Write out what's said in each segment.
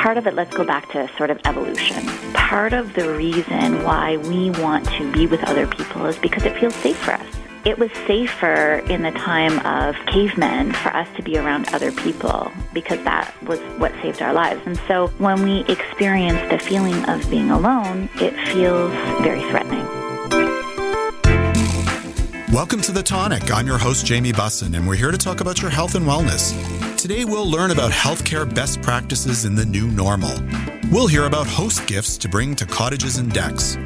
part of it, let's go back to sort of evolution. Part of the reason why we want to be with other people is because it feels safe for us. It was safer in the time of cavemen for us to be around other people because that was what saved our lives. And so when we experience the feeling of being alone, it feels very threatening. Welcome to The Tonic. I'm your host, Jamie Bussin, and we're here to talk about your health and wellness. Today, we'll learn about healthcare best practices in the new normal. We'll hear about host gifts to bring to cottages and decks.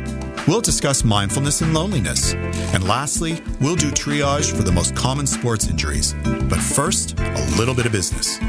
We'll discuss mindfulness and loneliness. And lastly, we'll do triage for the most common sports injuries. But first, a little bit of business.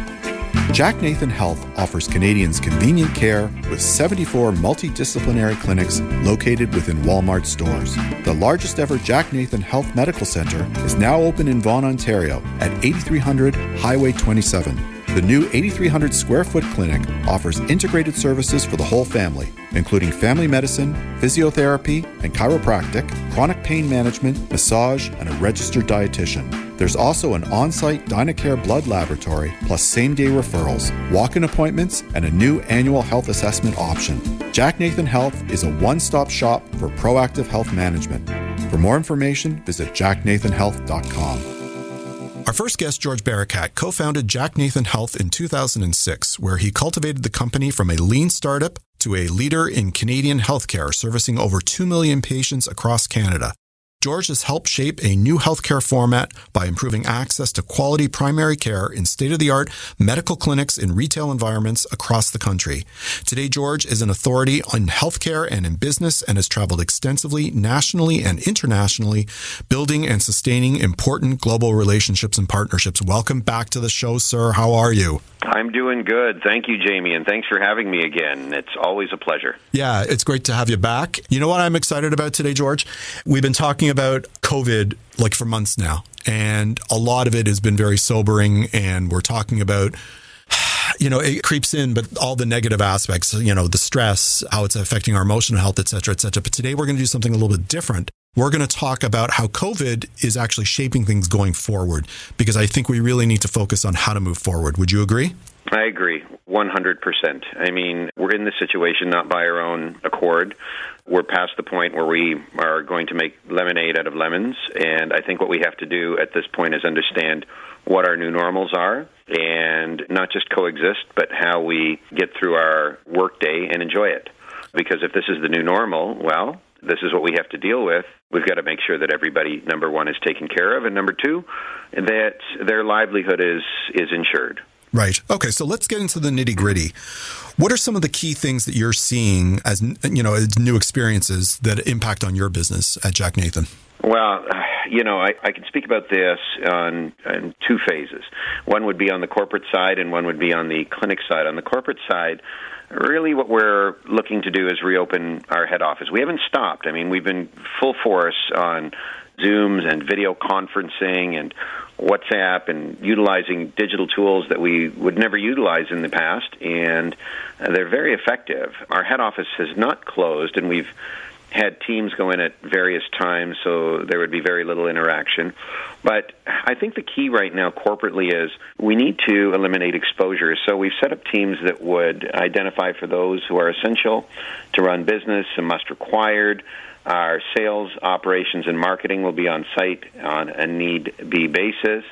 Jack Nathan Health offers Canadians convenient care with 74 multidisciplinary clinics located within Walmart stores. The largest ever Jack Nathan Health Medical Center is now open in Vaughan, Ontario at 8300 Highway 27. The new 8,300 square foot clinic offers integrated services for the whole family, including family medicine, physiotherapy, and chiropractic, chronic pain management, massage, and a registered dietitian. There's also an on site Dynacare blood laboratory, plus same day referrals, walk in appointments, and a new annual health assessment option. Jack Nathan Health is a one stop shop for proactive health management. For more information, visit jacknathanhealth.com. Our first guest, George Barakat, co founded Jack Nathan Health in 2006, where he cultivated the company from a lean startup to a leader in Canadian healthcare, servicing over 2 million patients across Canada. George has helped shape a new healthcare format by improving access to quality primary care in state of the art medical clinics in retail environments across the country. Today, George is an authority on healthcare and in business and has traveled extensively nationally and internationally, building and sustaining important global relationships and partnerships. Welcome back to the show, sir. How are you? I'm doing good. Thank you, Jamie, and thanks for having me again. It's always a pleasure. Yeah, it's great to have you back. You know what I'm excited about today, George? We've been talking about COVID like for months now, and a lot of it has been very sobering, and we're talking about you know, it creeps in, but all the negative aspects, you know, the stress, how it's affecting our emotional health, et cetera, et cetera. But today we're going to do something a little bit different. We're going to talk about how COVID is actually shaping things going forward, because I think we really need to focus on how to move forward. Would you agree? I agree 100%. I mean, we're in this situation not by our own accord. We're past the point where we are going to make lemonade out of lemons. And I think what we have to do at this point is understand what our new normals are and not just coexist, but how we get through our workday and enjoy it. Because if this is the new normal, well, this is what we have to deal with. We've got to make sure that everybody, number one, is taken care of, and number two, that their livelihood is is insured. Right. Okay. So let's get into the nitty gritty. What are some of the key things that you're seeing as you know as new experiences that impact on your business at Jack Nathan? Well, you know, I, I can speak about this on, on two phases. One would be on the corporate side, and one would be on the clinic side. On the corporate side, really what we're looking to do is reopen our head office. We haven't stopped. I mean, we've been full force on Zooms and video conferencing and WhatsApp and utilizing digital tools that we would never utilize in the past, and uh, they're very effective. Our head office has not closed, and we've had teams go in at various times, so there would be very little interaction. But I think the key right now corporately is we need to eliminate exposure. So we've set up teams that would identify for those who are essential to run business and must required. Our sales, operations, and marketing will be on site on a need be basis.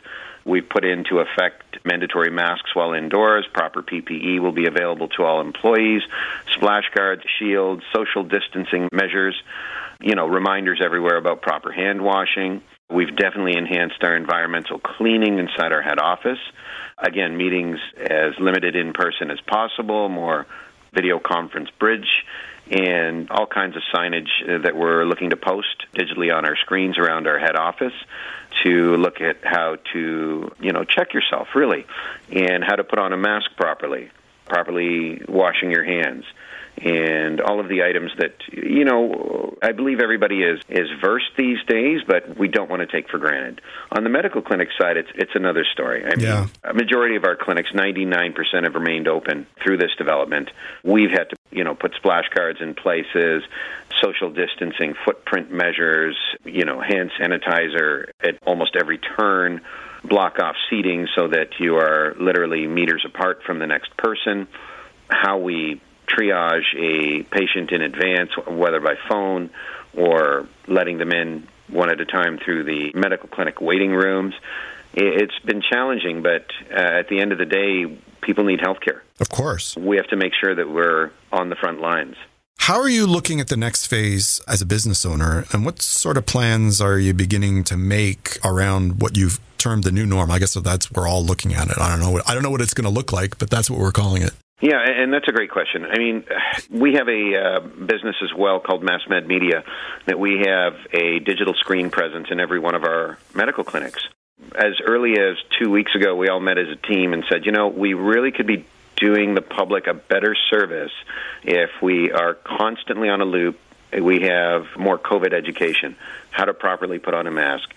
We've put into effect mandatory masks while indoors. Proper PPE will be available to all employees. Splash guards, shields, social distancing measures, you know, reminders everywhere about proper hand washing. We've definitely enhanced our environmental cleaning inside our head office. Again, meetings as limited in person as possible, more video conference bridge and all kinds of signage uh, that we're looking to post digitally on our screens around our head office to look at how to, you know, check yourself really and how to put on a mask properly. properly washing your hands, and all of the items that you know I believe everybody is is versed these days, but we don't want to take for granted. On the medical clinic side, it's it's another story. I mean, Yeah. a majority of our clinics, 99% have remained open through this development. We've had to, you know, put splash guards in places, social distancing, footprint measures, you know, hand sanitizer at almost every turn, block off seating so that you are literally meters apart from the next person. How we triage a patient in advance, whether by phone or letting them in one at a time through the medical clinic waiting rooms. It's been challenging, but uh, at the end of the day, people need health care. Of course. We have to make sure that we're on the front lines. How are you looking at the next phase as a business owner, and what sort of plans are you beginning to make around what you've termed the new norm? I guess that's we're all looking at it. I don't know. What, I don't know what it's going to look like, but that's what we're calling it. Yeah, and that's a great question. I mean, we have a uh, business as well called MassMed Media that we have a digital screen presence in every one of our medical clinics. As early as two weeks ago, we all met as a team and said, you know, we really could be doing the public a better service if we are constantly on a loop. We have more COVID education, how to properly put on a mask,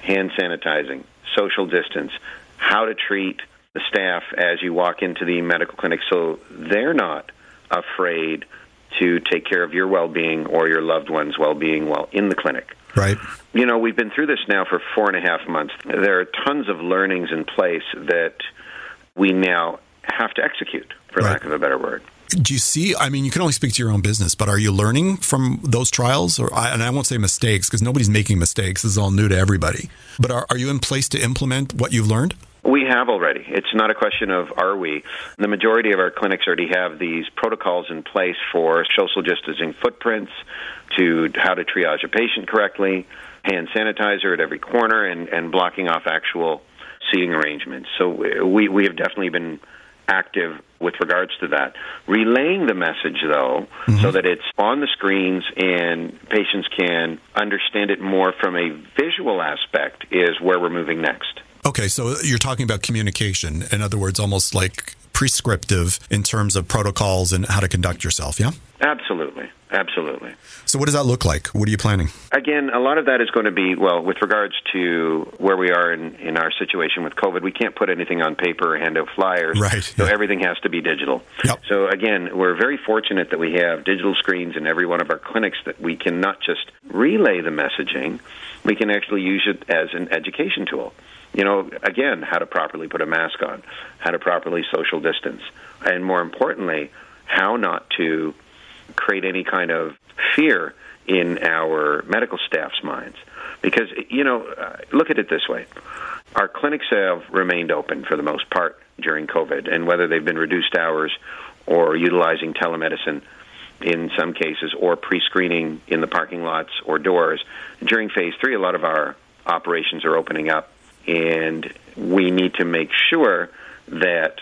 hand sanitizing, social distance, how to treat the staff as you walk into the medical clinic so they're not afraid to take care of your well-being or your loved one's well-being while in the clinic. Right. You know, we've been through this now for four and a half months. There are tons of learnings in place that we now have to execute, for Right. lack of a better word. Do you see? I mean, you can only speak to your own business, but are you learning from those trials? Or, and I won't say mistakes because nobody's making mistakes. This is all new to everybody. But are, are you in place to implement what you've learned? We have already. It's not a question of are we. The majority of our clinics already have these protocols in place for social distancing footprints, to how to triage a patient correctly, hand sanitizer at every corner, and, and blocking off actual seating arrangements. So we, we have definitely been active with regards to that. Relaying the message, though, mm-hmm. so that it's on the screens and patients can understand it more from a visual aspect, is where we're moving next. Okay, so you're talking about communication. In other words, almost like prescriptive in terms of protocols and how to conduct yourself. Yeah. Absolutely. Absolutely. So, what does that look like? What are you planning? Again, a lot of that is going to be, well, with regards to where we are in, in our situation with COVID, we can't put anything on paper or hand out flyers. Right, So yeah. everything has to be digital. Yep. So again, we're very fortunate that we have digital screens in every one of our clinics that we can not just relay the messaging, we can actually use it as an education tool. You know, again, how to properly put a mask on, how to properly social distance, and more importantly, how not to create any kind of fear in our medical staff's minds. Because, you know, uh, look at it this way our clinics have remained open for the most part during COVID, and whether they've been reduced hours or utilizing telemedicine in some cases or pre screening in the parking lots or doors, during phase three, a lot of our operations are opening up, and we need to make sure that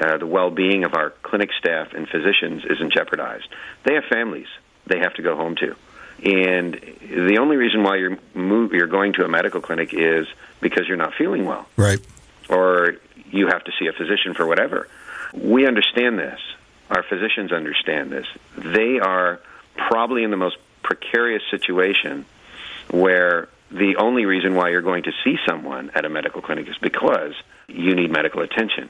uh, the well-being of our clinic staff and physicians isn't jeopardized. They have families they have to go home to, and the only reason why you're move, you're going to a medical clinic is because you're not feeling well, Right. or you have to see a physician for whatever. We understand this. Our physicians understand this. They are probably in the most precarious situation where the only reason why you're going to see someone at a medical clinic is because you need medical attention.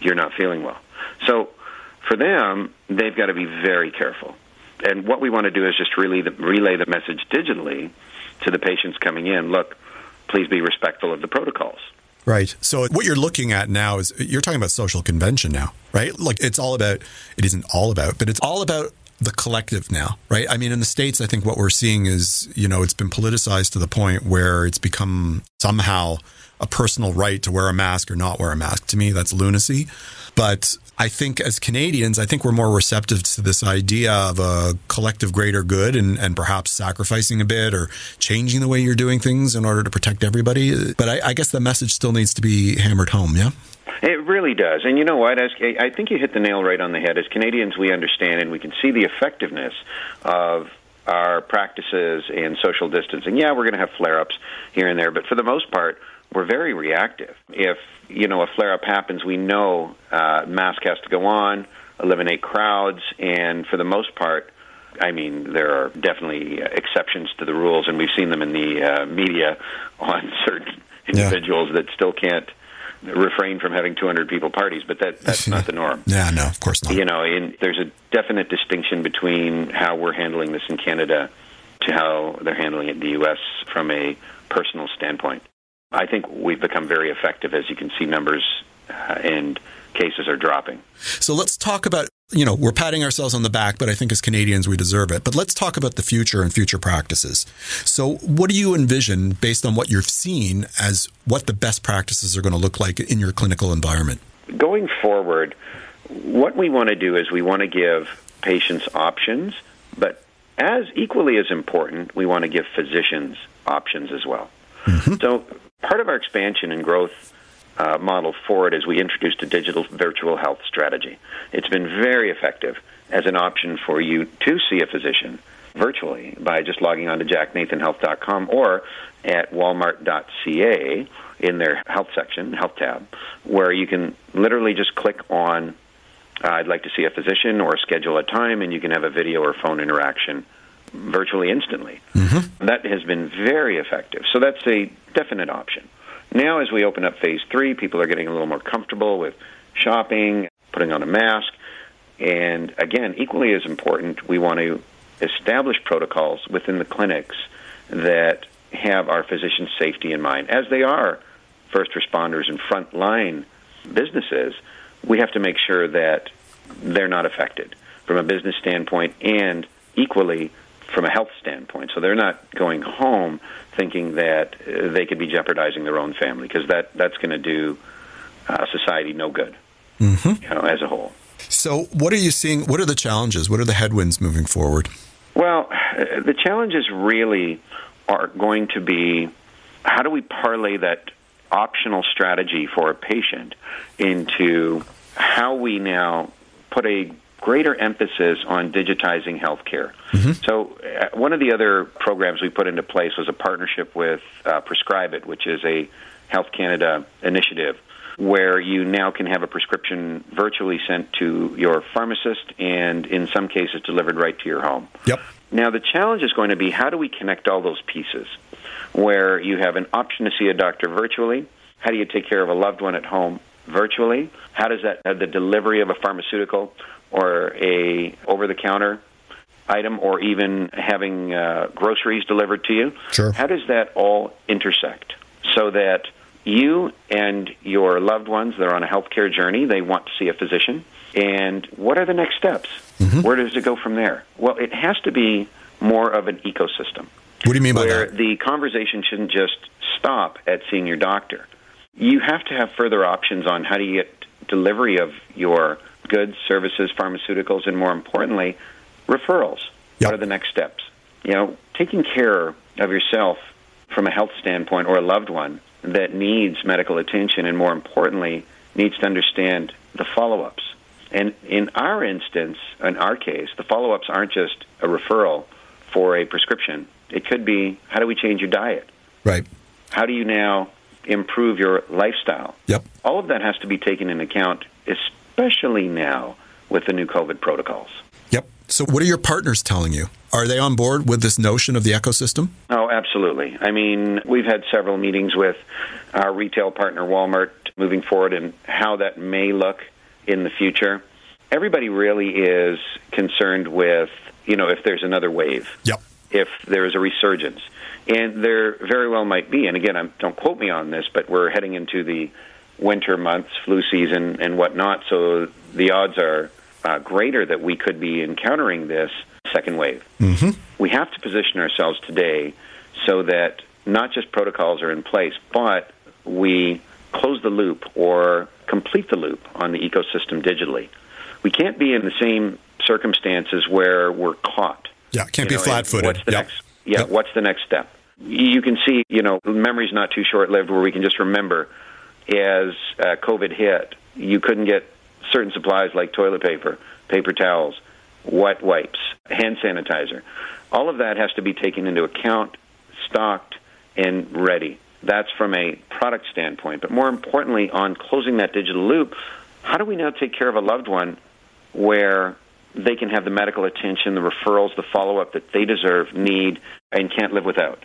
You're not feeling well. So for them, they've got to be very careful. And what we want to do is just the, relay the message digitally to the patients coming in. Look, please be respectful of the protocols. Right. So what you're looking at now is you're talking about social convention now, right? Like it's all about it isn't all about, but it's all about the collective now, right? I mean, in the states, I think what we're seeing is, you know, it's been politicized to the point where it's become somehow a personal right to wear a mask or not wear a mask. To me, that's lunacy. But I think as Canadians, I think we're more receptive to this idea of a collective greater good and, and perhaps sacrificing a bit or changing the way you're doing things in order to protect everybody. But I, I guess the message still needs to be hammered home, yeah? It really does. And you know what? As, I think you hit the nail right on the head. As Canadians, we understand and we can see the effectiveness of our practices in social distancing. Yeah, we're going to have flare ups here and there, but for the most part, we're very reactive. If you know a flare up happens, we know uh, mask has to go on, eliminate crowds, and for the most part, I mean, there are definitely exceptions to the rules, and we've seen them in the uh, media on certain individuals yeah. that still can't refrain from having 200 people parties, but that that's not the norm. Yeah, no, of course not. You know, in, there's a definite distinction between how we're handling this in Canada to how they're handling it in the U.S. from a personal standpoint. I think we've become very effective, as you can see, numbers uh, and cases are dropping. So let's talk about, you know, we're patting ourselves on the back, but I think as Canadians we deserve it. But let's talk about the future and future practices. So, what do you envision based on what you've seen as what the best practices are going to look like in your clinical environment? Going forward, what we want to do is we want to give patients options, but as equally as important, we want to give physicians options as well. Mm-hmm. So, part of our expansion and growth uh, model forward is we introduced a digital virtual health strategy. It's been very effective as an option for you to see a physician virtually by just logging on to jacknathanhealth.com or at walmart.ca in their health section, health tab, where you can literally just click on uh, I'd like to see a physician or schedule a time, and you can have a video or phone interaction virtually instantly. Mm-hmm. That has been very effective. So that's a definite option. Now, as we open up phase three, people are getting a little more comfortable with shopping, putting on a mask. And again, equally as important, we want to establish protocols within the clinics that have our physicians' safety in mind. As they are first responders and frontline businesses, we have to make sure that they're not affected from a business standpoint and equally from a health standpoint. So they're not going home thinking that uh, they could be jeopardizing their own family because that that's going to do uh, society no good, mm-hmm. you know, as a whole. So, what are you seeing? What are the challenges? What are the headwinds moving forward? Well, uh, the challenges really are going to be how do we parlay that optional strategy for a patient into how we now put a greater emphasis on digitizing healthcare. Mm-hmm. So, uh, one of the other programs we put into place was a partnership with uh, Prescribe It, which is a Health Canada initiative where you now can have a prescription virtually sent to your pharmacist and, in some cases, delivered right to your home. Yep. Now, the challenge is going to be how do we connect all those pieces where you have an option to see a doctor virtually? How do you take care of a loved one at home virtually? How does that, uh, the delivery of a pharmaceutical or a over the counter item or even having uh, groceries delivered to you. Sure. How does that all intersect so that you and your loved ones that are on a healthcare journey, they want to see a physician, and what are the next steps? Mm-hmm. Where does it go from there? Well, it has to be more of an ecosystem. What do you mean by that? where that? the conversation shouldn't just stop at seeing your doctor. You have to have further options on how do you get delivery of your goods, services, pharmaceuticals, and more importantly, referrals. Yep. What are the next steps? You know, taking care of yourself from a health standpoint or a loved one that needs medical attention and more importantly needs to understand the follow-ups. And in our instance, in our case, the follow-ups aren't just a referral for a prescription. It could be how do we change your diet? Right. How do you now improve your lifestyle? Yep. All of that has to be taken into account, especially now with the new COVID protocols. Yep. So, what are your partners telling you? Are they on board with this notion of the ecosystem? Oh, absolutely. I mean, we've had several meetings with our retail partner, Walmart, moving forward and how that may look in the future. Everybody really is concerned with, you know, if there's another wave. Yep. If there's a resurgence. And there very well might be. And again, I'm, don't quote me on this, but we're heading into the winter months, flu season, and whatnot. So the odds are uh, greater that we could be encountering this second wave. Mm-hmm. We have to position ourselves today so that not just protocols are in place, but we close the loop or complete the loop on the ecosystem digitally. We can't be in the same circumstances where we're caught. Yeah, can't you be flat-footed. What's the yep. next? Yeah, yep. what's the next step? You can see, you know, memory's not too short-lived where we can just remember as uh, COVID hit, you couldn't get certain supplies like toilet paper, paper towels, wet wipes, hand sanitizer. All of that has to be taken into account, stocked, and ready. That's from a product standpoint. But more importantly, on closing that digital loop, how do we now take care of a loved one where they can have the medical attention, the referrals, the follow up that they deserve, need, and can't live without?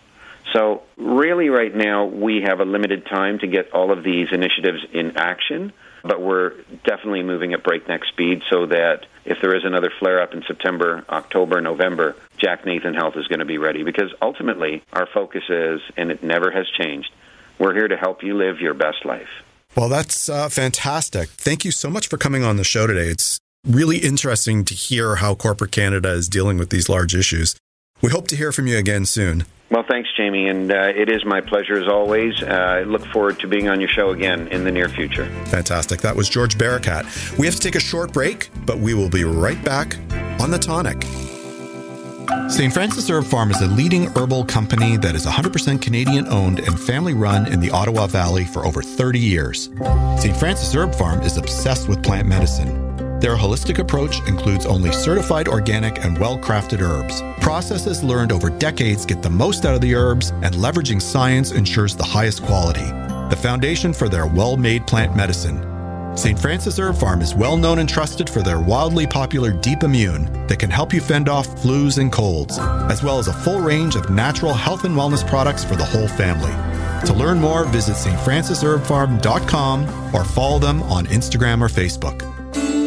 So, really, right now, we have a limited time to get all of these initiatives in action, but we're definitely moving at breakneck speed so that if there is another flare up in September, October, November, Jack Nathan Health is going to be ready because ultimately our focus is, and it never has changed, we're here to help you live your best life. Well, that's uh, fantastic. Thank you so much for coming on the show today. It's really interesting to hear how corporate Canada is dealing with these large issues. We hope to hear from you again soon. Well, thanks, Jamie, and uh, it is my pleasure as always. Uh, I look forward to being on your show again in the near future. Fantastic. That was George Barakat. We have to take a short break, but we will be right back on The Tonic. St. Francis Herb Farm is a leading herbal company that is 100% Canadian owned and family run in the Ottawa Valley for over 30 years. St. Francis Herb Farm is obsessed with plant medicine. Their holistic approach includes only certified organic and well crafted herbs. Processes learned over decades get the most out of the herbs, and leveraging science ensures the highest quality. The foundation for their well made plant medicine. St. Francis Herb Farm is well known and trusted for their wildly popular Deep Immune that can help you fend off flus and colds, as well as a full range of natural health and wellness products for the whole family. To learn more, visit stfrancisherbfarm.com or follow them on Instagram or Facebook.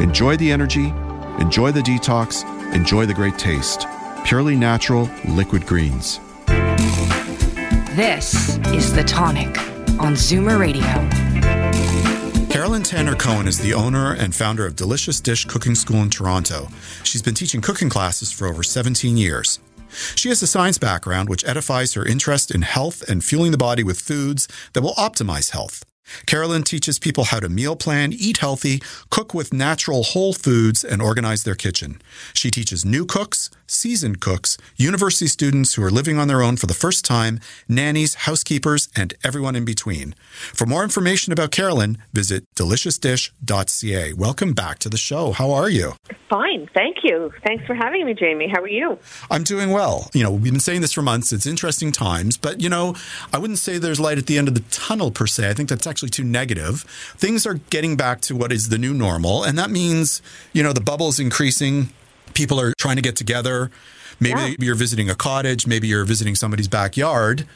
Enjoy the energy, enjoy the detox, enjoy the great taste. Purely natural liquid greens. This is The Tonic on Zoomer Radio. Carolyn Tanner Cohen is the owner and founder of Delicious Dish Cooking School in Toronto. She's been teaching cooking classes for over 17 years. She has a science background which edifies her interest in health and fueling the body with foods that will optimize health. Carolyn teaches people how to meal plan, eat healthy, cook with natural whole foods, and organize their kitchen. She teaches new cooks, seasoned cooks, university students who are living on their own for the first time, nannies, housekeepers, and everyone in between. For more information about Carolyn, visit deliciousdish.ca. Welcome back to the show. How are you? Fine, thank you. Thanks for having me, Jamie. How are you? I'm doing well. You know, we've been saying this for months. It's interesting times, but you know, I wouldn't say there's light at the end of the tunnel per se. I think that's actually too negative. Things are getting back to what is the new normal, and that means, you know, the bubble is increasing. People are trying to get together. Maybe yeah. you're visiting a cottage, maybe you're visiting somebody's backyard.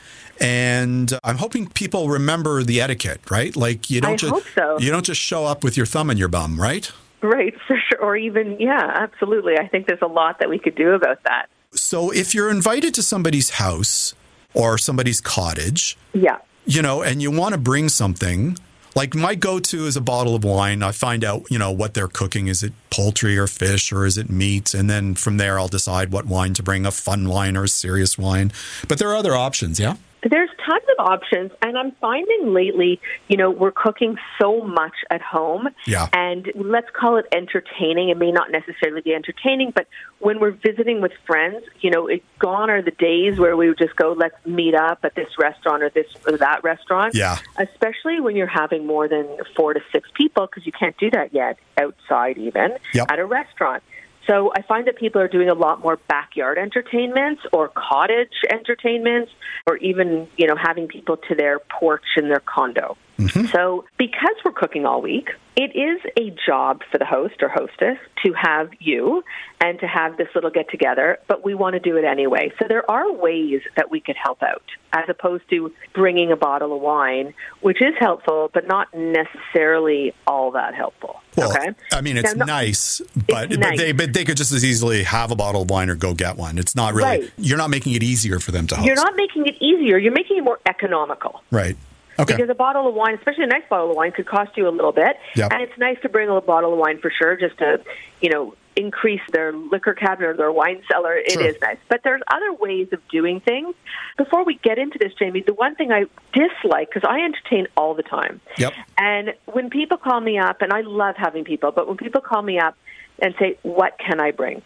And uh, I'm hoping people remember the etiquette, right? Like you don't I just so. you don't just show up with your thumb in your bum, right? Right, for sure. Or even, yeah, absolutely. I think there's a lot that we could do about that. So if you're invited to somebody's house or somebody's cottage, yeah, you know, and you want to bring something, like my go-to is a bottle of wine. I find out, you know, what they're cooking. Is it poultry or fish or is it meat? And then from there, I'll decide what wine to bring, a fun wine or a serious wine. But there are other options, yeah? There's tons of options, and I'm finding lately, you know, we're cooking so much at home, yeah. and let's call it entertaining. It may not necessarily be entertaining, but when we're visiting with friends, you know, it, gone are the days where we would just go, let's meet up at this restaurant or this or that restaurant. Yeah. Especially when you're having more than four to six people, because you can't do that yet outside, even yep. at a restaurant. So I find that people are doing a lot more backyard entertainments or cottage entertainments or even, you know, having people to their porch in their condo. Mm-hmm. So, because we're cooking all week, it is a job for the host or hostess to have you and to have this little get together, but we want to do it anyway. So, there are ways that we could help out as opposed to bringing a bottle of wine, which is helpful, but not necessarily all that helpful. Well, okay? I mean, it's now, nice, but, it's but nice. they but they could just as easily have a bottle of wine or go get one. It's not really. Right. You're not making it easier for them to host. You're not making it easier. You're making it more economical. Right. Okay. Because a bottle of wine, especially a nice bottle of wine, could cost you a little bit. Yep. And it's nice to bring a bottle of wine for sure, just to, you know, increase their liquor cabinet or their wine cellar, it is Sure. nice. But there's other ways of doing things. Before we get into this, Jamie, the one thing I dislike, because I entertain all the time, Yep. and when people call me up, and I love having people, but when people call me up and say, What can I bring?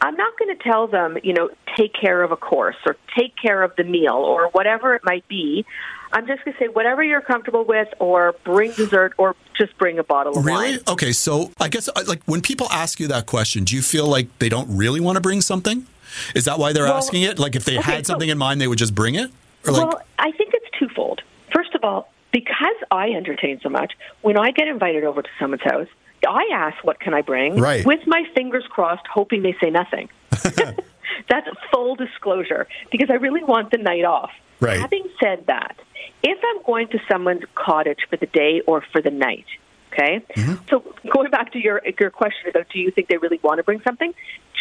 I'm not going to tell them, you know, take care of a course or take care of the meal or whatever it might be. I'm just going to say whatever you're comfortable with or bring dessert or just bring a bottle of Really? wine. Okay, so I guess uh, like when people ask you that question, do you feel like they don't really want to bring something? Is that why they're Well, asking it? Like if they okay, had so- something in mind, they would just bring it? Or like well, I think it's twofold. First of all, because I entertain so much, when I get invited over to someone's house, I ask, "What can I bring?" Right. With my fingers crossed, hoping they say nothing. That's full disclosure because I really want the night off. Right. Having said that, if I'm going to someone's cottage for the day or for the night, okay. Mm-hmm. So going back to your your question about do you think they really want to bring something?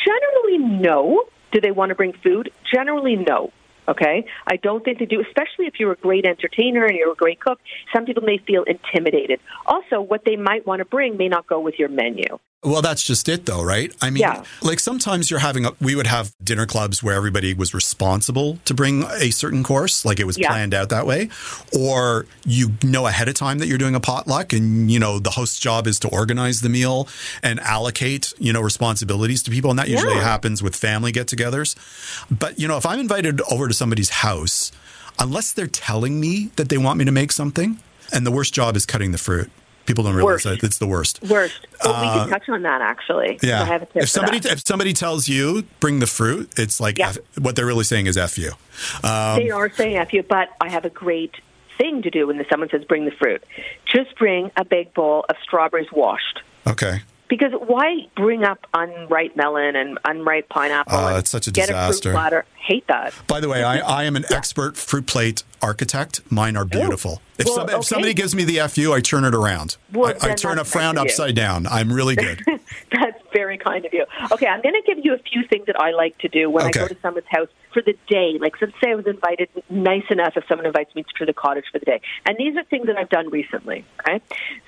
Generally, no. Do they want to bring food? Generally, no. Okay, I don't think they do, especially if you're a great entertainer and you're a great cook. Some people may feel intimidated. Also, what they might want to bring may not go with your menu. Well, that's just it, though, right? I mean, Yeah. like sometimes you're having, a, we would have dinner clubs where everybody was responsible to bring a certain course, like it was Yeah. planned out that way. Or you know ahead of time that you're doing a potluck and, you know, the host's job is to organize the meal and allocate, you know, responsibilities to people. And that usually Yeah. happens with family get togethers. But, you know, if I'm invited over to somebody's house, unless they're telling me that they want me to make something, and the worst job is cutting the fruit. People don't realize Worst. that it's the worst. Worst. Well, we can touch on that actually. Uh, Yeah. I have a tip if somebody if somebody tells you bring the fruit, it's like Yeah. F, what they're really saying is f you. Um, they are saying F you, but I have a great thing to do when someone says bring the fruit. Just bring a big bowl of strawberries washed. Okay. Because why bring up unripe melon and unripe pineapple? Oh, and it's such a get disaster. A fruit platter? Hate that. By the way, I, I am an expert fruit plate architect. Mine are oh. beautiful. If, Well, some, if okay. somebody gives me the fu, I turn it around. Well, I, I turn a frown upside down. I'm really good. That's very kind of you. Okay, I'm going to give you a few things that I like to do when I go to someone's house for the day. Like, let's say I was invited, nice enough if someone invites me to the cottage for the day. And these are things that I've done recently. Okay,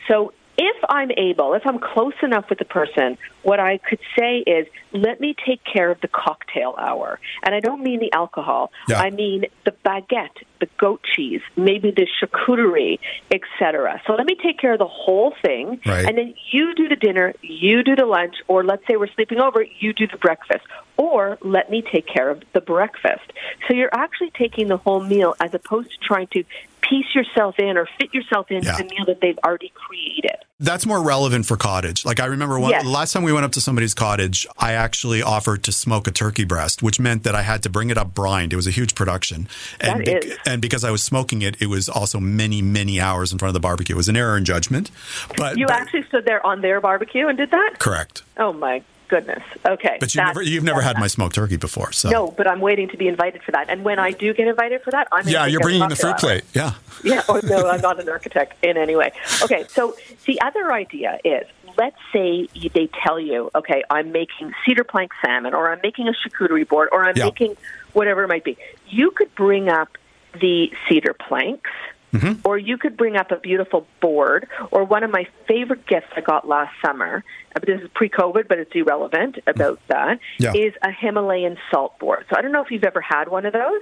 so if I'm able, if I'm close enough with the person, what I could say is, let me take care of the cocktail hour. And I don't mean the alcohol. Yeah. I mean the baguette, the goat cheese, maybe the charcuterie, etc. So let me take care of the whole thing, Right. and then you do the dinner, you do the lunch, or let's say we're sleeping over, you do the breakfast. Or let me take care of the breakfast. So you're actually taking the whole meal as opposed to trying to piece yourself in or fit yourself into Yeah. the meal that they've already created. That's more relevant for cottage. Like I remember one, Yes. the last time we went up to somebody's cottage, I actually offered to smoke a turkey breast, which meant that I had to bring it up brined. It was a huge production. And, That bec- and because I was smoking it, it was also many, many hours in front of the barbecue. It was an error in judgment. But You but- actually stood there on their barbecue and did that? correct. Oh my goodness. Okay. But you've never you've never had my smoked turkey before. So No, but I'm waiting to be invited for that. And when I do get invited for that, I'm Yeah, you're bringing the fruit plate. Yeah. Yeah, or no, I'm not an architect in any way. Okay, so the other idea is let's say they tell you, okay, I'm making cedar plank salmon, or I'm making a charcuterie board, or I'm Yeah. making whatever it might be. You could bring up the cedar planks. Mm-hmm. Or you could bring up a beautiful board, or one of my favorite gifts I got last summer. uh, This is pre-COVID, but it's irrelevant about that. Is Yeah. a Himalayan salt board. So I don't know if you've ever had one of those,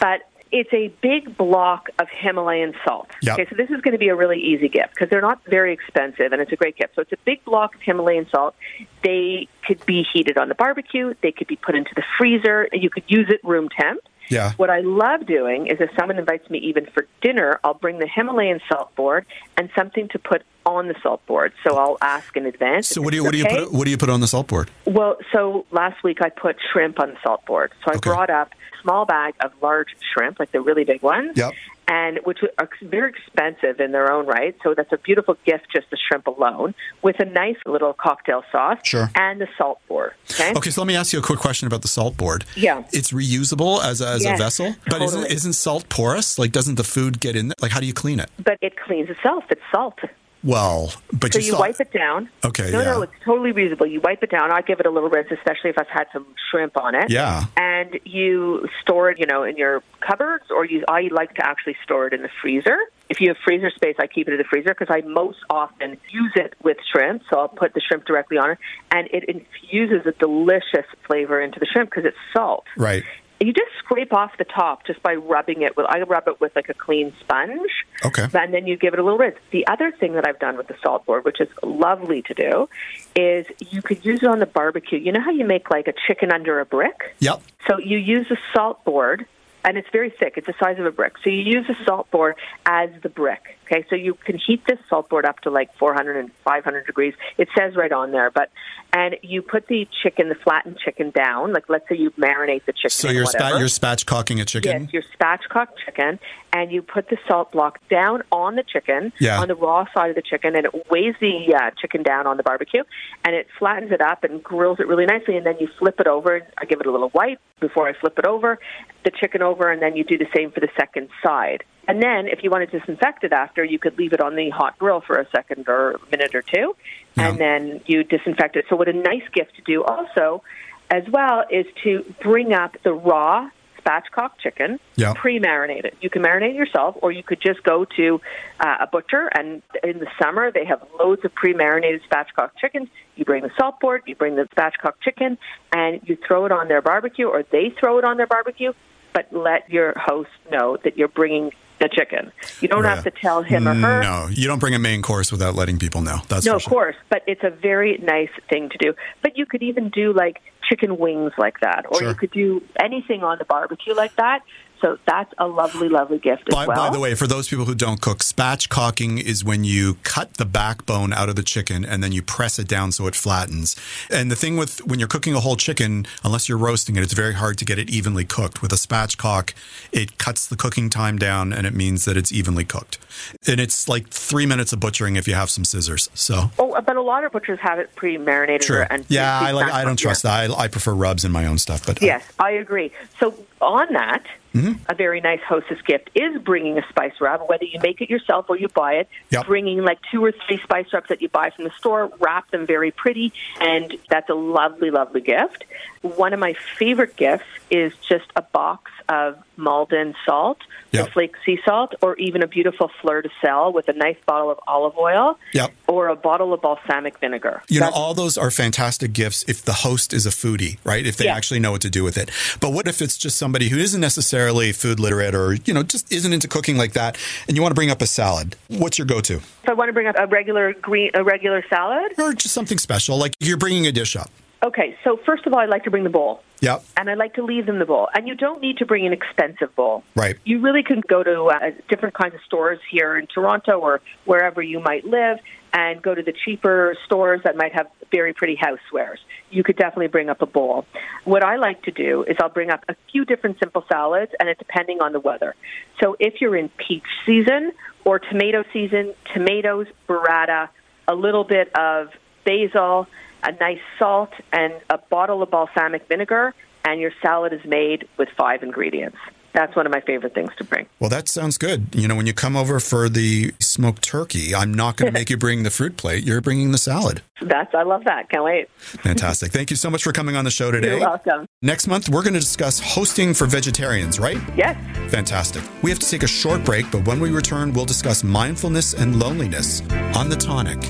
but it's a big block of Himalayan salt. Yeah. Okay, so this is going to be a really easy gift because they're not very expensive and it's a great gift. So it's a big block of Himalayan salt. They could be heated on the barbecue. They could be put into the freezer. You could use it room temp. Yeah. What I love doing is if someone invites me even for dinner, I'll bring the Himalayan salt board and something to put on the salt board. So I'll ask in advance. So what do you what do you put what do you put on the salt board? Well, so last week I put shrimp on the salt board. So I Okay. brought up a small bag of large shrimp, like the really big ones. Yep. And which are very expensive in their own right. So that's a beautiful gift, just the shrimp alone, with a nice little cocktail sauce Sure. and the salt board. Okay. Okay, so let me ask you a quick question about the salt board. Yeah. It's reusable as a, as a vessel, but isn't isn't salt porous? Like doesn't the food get in there? Like how do you clean it? But it cleans itself. It's salt. Well, but So you, saw- wipe it down. Okay, No, yeah. no, it's totally reasonable. You wipe it down. I give it a little rinse, especially if I've had some shrimp on it. Yeah. And you store it, you know, in your cupboards, or you. I like to actually store it in the freezer. If If you have freezer space, I keep it in the freezer because I most often use it with shrimp. So I'll put the shrimp directly on it, and it infuses a delicious flavor into the shrimp because it's salt. Right. You just scrape off the top just by rubbing it with. I rub it with like a clean sponge. Okay. And then you give it a little rinse. The other thing that I've done with the salt board, which is lovely to do, is you could use it on the barbecue. You know how you make like a chicken under a brick? Yep. So you use a salt board, and it's very thick. It's the size of a brick. So you use the salt board as the brick. Okay, so you can heat this salt board up to like 400 and 500 degrees. It says right on there, but and you put the chicken, the flattened chicken down. Like let's say you marinate the chicken. So you're, you're spatchcocking a chicken? Yes, you're spatchcock chicken, and you put the salt block down on the chicken, Yeah. on the raw side of the chicken, and it weighs the uh, chicken down on the barbecue, and it flattens it up and grills it really nicely, and then you flip it over. I give it a little wipe before I flip it over, the chicken over, and then you do the same for the second side. And then, if you want to disinfect it after, you could leave it on the hot grill for a second or a minute or two, and then you disinfect it. So, what a nice gift to do also, as well, is to bring up the raw spatchcock chicken, Yeah. pre-marinated. You can marinate it yourself, or you could just go to uh, a butcher. And in the summer, they have loads of pre-marinated spatchcock chickens. You bring the salt board, you bring the spatchcock chicken, and you throw it on their barbecue, or they throw it on their barbecue. But let your host know that you're bringing the chicken. You don't have to tell him or her. No, you don't bring a main course without letting people know. That's No, for of course, but it's a very nice thing to do. But you could even do like chicken wings like that, or Sure. you could do anything on the barbecue like that. So that's a lovely, lovely gift as By, well. by the way, for those people who don't cook, spatchcocking is when you cut the backbone out of the chicken and then you press it down so it flattens. And the thing with when you're cooking a whole chicken, unless you're roasting it, it's very hard to get it evenly cooked. With a spatchcock, it cuts the cooking time down and it means that it's evenly cooked. And it's like three minutes of butchering if you have some scissors. So. Oh, but a lot of butchers have it pre-marinated. True. And yeah, I like. I don't trust yeah. that. I, I prefer rubs in my own stuff. But uh, Yes, I agree. So on that, Mm-hmm. a very nice hostess gift is bringing a spice rub, whether you make it yourself or you buy it. Yep. Bringing like two or three spice rubs that you buy from the store, wrap them very pretty, and that's a lovely, lovely gift. One of my favorite gifts is just a box of Maldon salt, Yep. flake sea salt, or even a beautiful fleur de sel with a nice bottle of olive oil, Yep. or a bottle of balsamic vinegar. You know, all those are fantastic gifts if the host is a foodie, right? If they Yeah. actually know what to do with it. But what if it's just somebody who isn't necessarily food literate or, you know, just isn't into cooking like that and you want to bring up a salad? What's your go to? if I want to bring up a regular green, a regular salad. Or just something special, like you're bringing a dish up. Okay, so first of all, I like to bring the bowl. Yep. And I like to leave them the bowl. And you don't need to bring an expensive bowl. Right. You really can go to uh, different kinds of stores here in Toronto or wherever you might live and go to the cheaper stores that might have very pretty housewares. You could definitely bring up a bowl. What I like to do is I'll bring up a few different simple salads, and it's depending on the weather. So if you're in peach season or tomato season, tomatoes, burrata, a little bit of basil, a nice salt, and a bottle of balsamic vinegar, and your salad is made with five ingredients. That's one of my favorite things to bring. Well, that sounds good. You know, when you come over for the smoked turkey, I'm not going to make you bring the fruit plate. You're bringing the salad. That's I love that. Can't wait. Fantastic. Thank you so much for coming on the show today. You're welcome. Next month, we're going to discuss hosting for vegetarians, right? Yes. Fantastic. We have to take a short break, but when we return, we'll discuss mindfulness and loneliness on the tonic.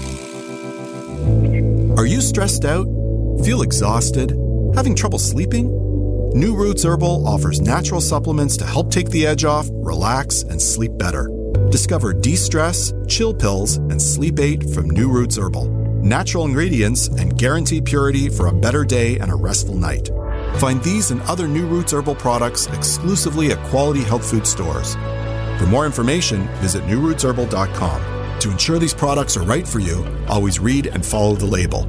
Are you stressed out? Feel exhausted? Having trouble sleeping? New Roots Herbal offers natural supplements to help take the edge off, relax, and sleep better. Discover de stress, chill pills, and sleep aid from New Roots Herbal. Natural ingredients and guaranteed purity for a better day and a restful night. Find these and other New Roots Herbal products exclusively at quality health food stores. For more information, visit newrootsherbal.com. To ensure these products are right for you, always read and follow the label.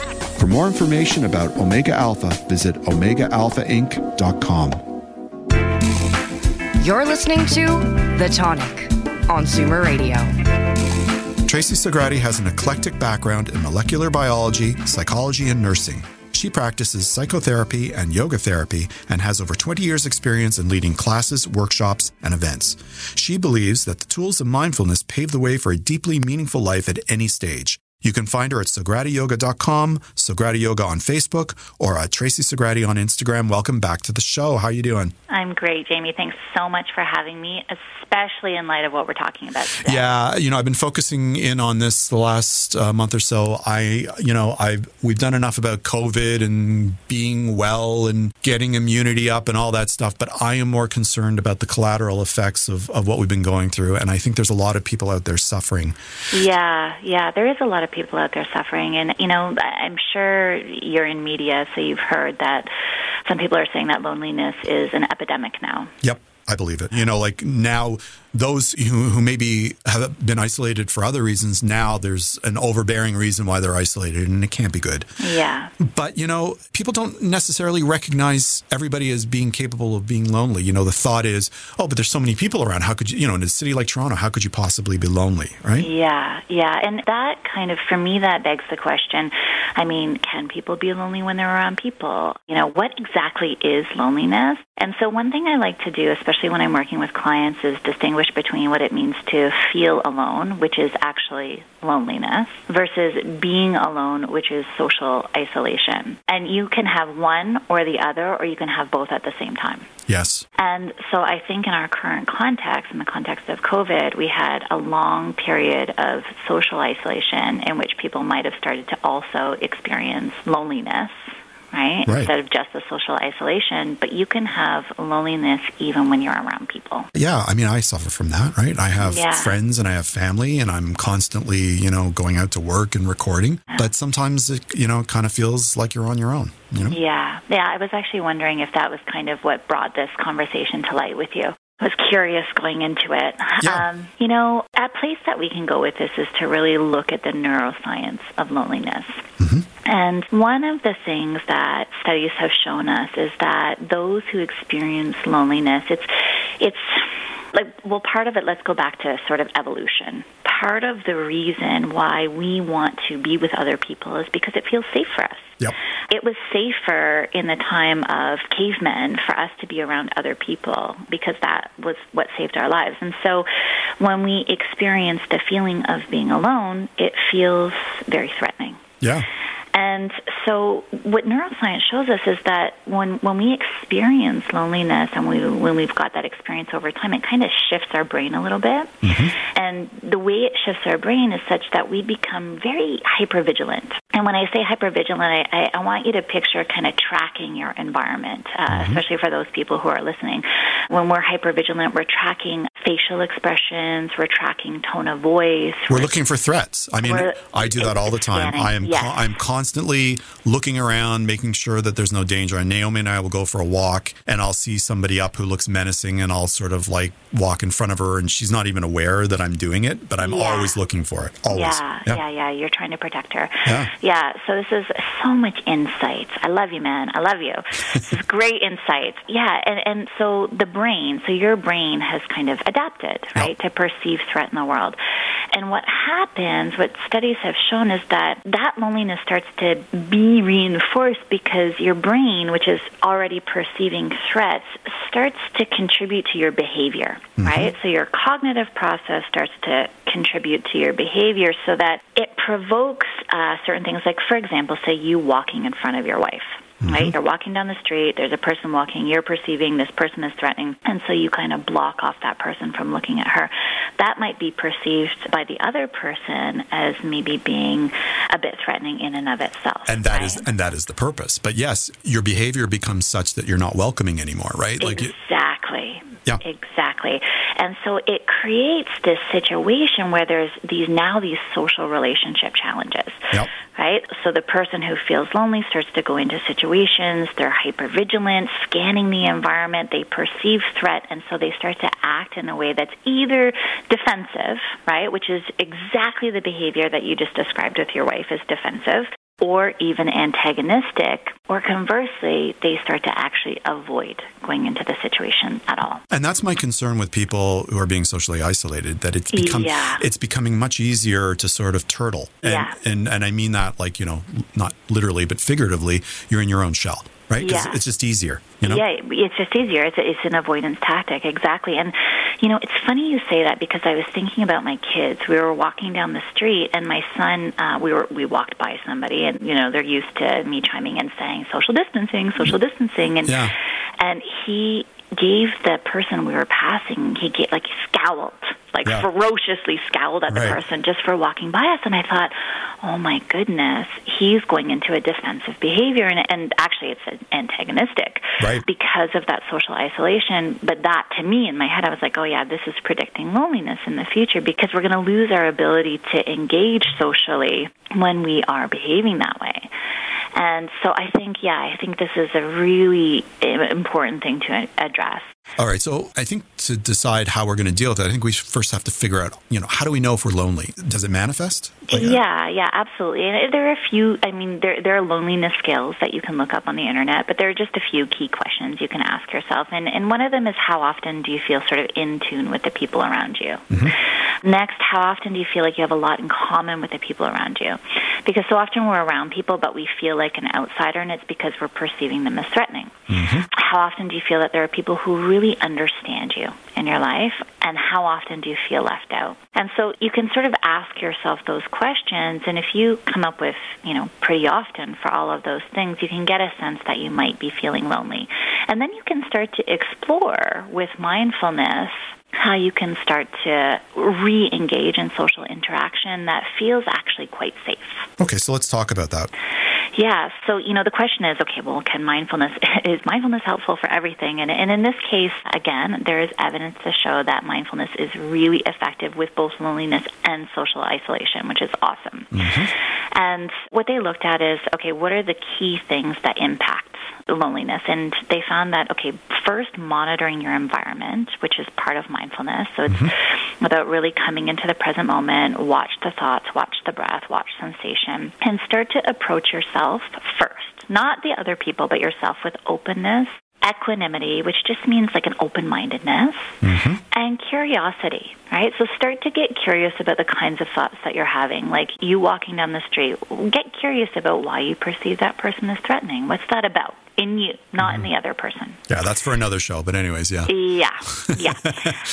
For more information about Omega Alpha, visit OmegaAlphaInc.com. You're listening to The Tonic on Zoomer Radio. Tracy Sograti has an eclectic background in molecular biology, psychology, and nursing. She practices psychotherapy and yoga therapy and has over 20 years' experience in leading classes, workshops, and events. She believes that the tools of mindfulness pave the way for a deeply meaningful life at any stage. You can find her at SogratiYoga.com, Sograti Yoga on Facebook, or at Tracy Sograti on Instagram. Welcome back to the show. How you doing? I'm great, Jamie. Thanks so much for having me, especially in light of what we're talking about today. Yeah, you know, I've been focusing in on this the last uh, month or so. I, you know, I we've done enough about COVID and being well and getting immunity up and all that stuff, but I am more concerned about the collateral effects of, of what we've been going through. And I think there's a lot of people out there suffering. Yeah, yeah, there is a lot of people out there suffering. And, you know, I'm sure you're in media, so you've heard that some people are saying that loneliness is an epidemic now. Yep. I believe it. You know, like now, those who, who maybe have been isolated for other reasons, now there's an overbearing reason why they're isolated, and it can't be good. Yeah. But, you know, people don't necessarily recognize everybody as being capable of being lonely. You know, the thought is, oh, but there's so many people around. How could you, you know, in a city like Toronto, how could you possibly be lonely, right? Yeah, yeah. And that kind of, for me, that begs the question I mean, can people be lonely when they're around people? You know, what exactly is loneliness? And so, one thing I like to do, especially when I'm working with clients, is distinguish between what it means to feel alone, which is actually loneliness, versus being alone, which is social isolation. And you can have one or the other, or you can have both at the same time. Yes. And so I think in our current context, in the context of COVID, we had a long period of social isolation in which people might have started to also experience loneliness right? Right. Instead of just the social isolation, but you can have loneliness even when you're around people. Yeah, I mean, I suffer from that, right? I have Yeah. friends and I have family, and I'm constantly, you know, going out to work and recording. But sometimes it, you know, it kind of feels like you're on your own. You know? Yeah, yeah. I was actually wondering if that was kind of what brought this conversation to light with you. I was curious going into it. Yeah. Um, you know, a place that we can go with this is to really look at the neuroscience of loneliness. And one of the things that studies have shown us is that those who experience loneliness, it's it's like well part of it let's go back to sort of evolution part of the reason why we want to be with other people is because it feels safe for us Yep. it was safer in the time of cavemen for us to be around other people because that was what saved our lives. And so when we experience the feeling of being alone, it feels very threatening. Yeah. And so, what neuroscience shows us is that when when we experience loneliness and we when we've got that experience over time, it kind of shifts our brain a little bit. And the way it shifts our brain is such that we become very hypervigilant. And when I say hypervigilant, I, I, I want you to picture kind of tracking your environment, uh, especially for those people who are listening. When we're hypervigilant, we're tracking facial expressions, we're tracking tone of voice. We're looking for threats. I mean, I do that all the time. I am yes. con- I'm constantly looking around, making sure that there's no danger. And Naomi and I will go for a walk, and I'll see somebody up who looks menacing, and I'll sort of like walk in front of her, and she's not even aware that I'm doing it, but I'm Yeah. always looking for it. Always. Yeah, yeah, yeah, You're trying to protect her. Yeah. Yeah. So this is so much insight. I love you, man. I love you. this is great insight. Yeah. And and so the brain, so your brain has kind of adapted, right, to perceive threat in the world. And what happens, what studies have shown, is that that loneliness starts to be reinforced because your brain, which is already perceiving threats, starts to contribute to your behavior, right? So your cognitive process starts to contribute to your behavior so that it provokes uh, certain things, like, for example, say you walking in front of your wife. Mm-hmm. Right? You're walking down the street, there's a person walking, you're perceiving this person is threatening, and so you kind of block off that person from looking at her. That might be perceived by the other person as maybe being a bit threatening in and of itself. And that is right? and that is the purpose. But yes, your behavior becomes such that you're not welcoming anymore, right? Like exactly. Yeah. Exactly. And so it creates this situation where there's these now these social relationship challenges. Yep. Right? So the person who feels lonely starts to go into situations, they're hypervigilant, scanning the environment, they perceive threat, and so they start to act in a way that's either defensive, right, which is exactly the behavior that you just described with your wife is defensive, or even antagonistic, or conversely, they start to actually avoid going into the situation at all. And that's my concern with people who are being socially isolated that it's become Yeah. it's becoming much easier to sort of turtle. And, Yeah. and and I mean that like, you know, not literally but figuratively, you're in your own shell, right? Yeah. it's just easier, you know? Yeah, it's just easier. It's, it's an avoidance tactic, exactly. And, you know, it's funny you say that because I was thinking about my kids. We were walking down the street, and my son, uh, we were we walked by somebody, and you know, they're used to me chiming in saying social distancing, social distancing, and Yeah. and he gave the person we were passing, he gave, like scowled, like Yeah. ferociously scowled at the Right. person just for walking by us, and I thought, oh my goodness, he's going into a defensive behavior, and, and actually it's antagonistic Right. because of that social isolation. But that, to me, in my head, I was like, oh yeah, this is predicting loneliness in the future because we're going to lose our ability to engage socially when we are behaving that way. And so I think, yeah, I think this is a really i- important thing to address. All right. So I think to decide how we're going to deal with it, I think we first have to figure out, you know, how do we know if we're lonely? Does it manifest? Like, uh, yeah, yeah, absolutely. And there are a few. I mean, there there are loneliness scales that you can look up on the internet, but there are just a few key questions you can ask yourself. And and one of them is how often do you feel sort of in tune with the people around you? Next, how often do you feel like you have a lot in common with the people around you? Because so often we're around people, but we feel like an outsider, and it's because we're perceiving them as threatening. How often do you feel that there are people who really understand you in your life? And how often do you feel left out? And so you can sort of ask yourself those questions. And if you come up with, you know, pretty often for all of those things, you can get a sense that you might be feeling lonely. And then you can start to explore with mindfulness how you can start to re engage in social interaction that feels actually quite safe. Okay. So let's talk about that. Yeah. So, you know, the question is, okay, well, can mindfulness, is mindfulness helpful for everything? And, and in this case, again, there is evidence to show that mindfulness is really effective with both loneliness and social isolation, which is awesome. Mm-hmm. And what they looked at is, okay, what are the key things that impact loneliness? And they found that, okay, first monitoring your environment, which is part of mindfulness. So it's mm-hmm. about really coming into the present moment, watch the thoughts, watch the breath, watch sensation, and start to approach yourself first, not the other people, but yourself with openness. Equanimity, which just means like an open mindedness, mm-hmm. and curiosity, right? So start to get curious about the kinds of thoughts that you're having. Like you walking down the street, get curious about why you perceive that person as threatening. What's that about? In you, not in mm-hmm. the other person. Yeah. That's for another show. But anyways, yeah. Yeah, yeah.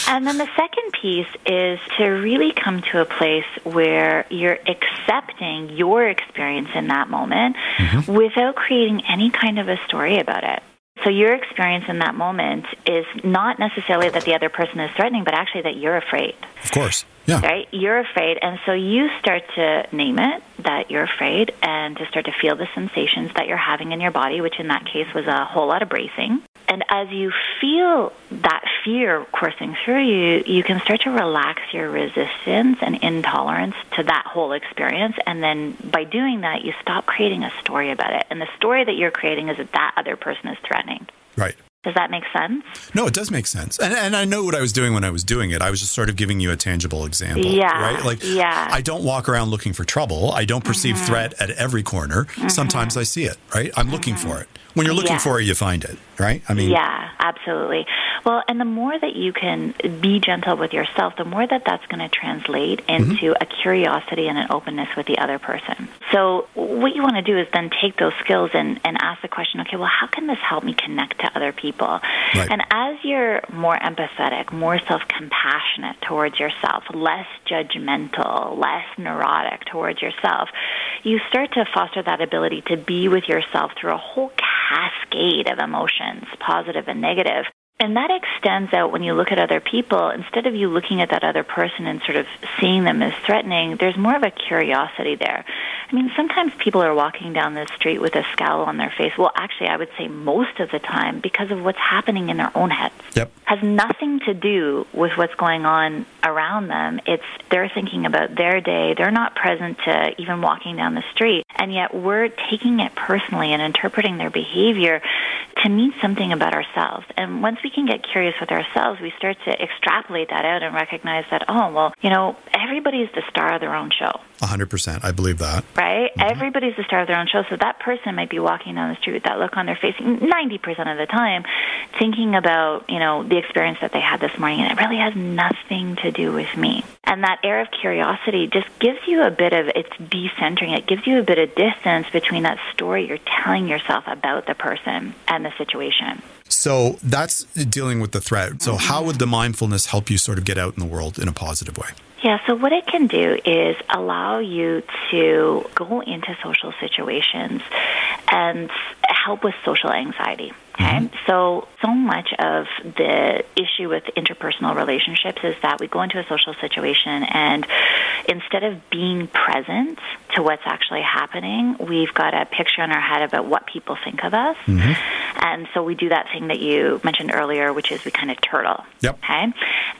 and then the second piece is to really come to a place where you're accepting your experience in that moment mm-hmm. without creating any kind of a story about it. So your experience in that moment is not necessarily that the other person is threatening, but actually that you're afraid Of course. Yeah. right? You're afraid, and so you start to name it that you're afraid, and to start to feel the sensations that you're having in your body, which in that case was a whole lot of bracing. And as you feel that fear coursing through you, you can start to relax your resistance and intolerance to that whole experience. And then by doing that, you stop creating a story about it. And the story that you're creating is that that other person is threatening. Right. Does that make sense? No, it does make sense. And, and I know what I was doing when I was doing it. I was just sort of giving you a tangible example. Yeah, Right? Like, yeah. I don't walk around looking for trouble. I don't perceive mm-hmm. threat at every corner. Mm-hmm. Sometimes I see it, right? I'm looking for it. When you're looking Yeah. for it, you find it, right? I mean, yeah, absolutely. Well, and the more that you can be gentle with yourself, the more that that's going to translate mm-hmm. into a curiosity and an openness with the other person. So, what you want to do is then take those skills and, and ask the question okay, well, how can this help me connect to other people? Right. And as you're more empathetic, more self compassionate towards yourself, less judgmental, less neurotic towards yourself, you start to foster that ability to be with yourself through a whole cascade of emotions, positive and negative. And that extends out when you look at other people. Instead of you looking at that other person and sort of seeing them as threatening, there's more of a curiosity there. I mean, sometimes people are walking down the street with a scowl on their face. Well, actually, I would say most of the time because of what's happening in their own heads Yep. has nothing to do with what's going on around them. It's they're thinking about their day. They're not present to even walking down the street. And yet we're taking it personally and interpreting their behavior to mean something about ourselves. And once we can get curious with ourselves, we start to extrapolate that out and recognize that, oh, well, you know, everybody's the star of their own show. 100%. I believe that. Right? Mm-hmm. Everybody's the star of their own show. So that person might be walking down the street with that look on their face 90% of the time, thinking about, you know, the experience that they had this morning. And it really has nothing to do with me. And that air of curiosity just gives you a bit of, it's decentering. It gives you a bit of distance between that story you're telling yourself about the person and the situation. So that's dealing with the threat. So, mm-hmm. how would the mindfulness help you sort of get out in the world in a positive way? Yeah, so what it can do is allow you to go into social situations and help with social anxiety. Okay. Mm-hmm. So, so much of the issue with interpersonal relationships is that we go into a social situation and instead of being present to what's actually happening, we've got a picture in our head about what people think of us. Mm-hmm. And so we do that thing that you mentioned earlier, which is we kind of turtle. Yep. Okay.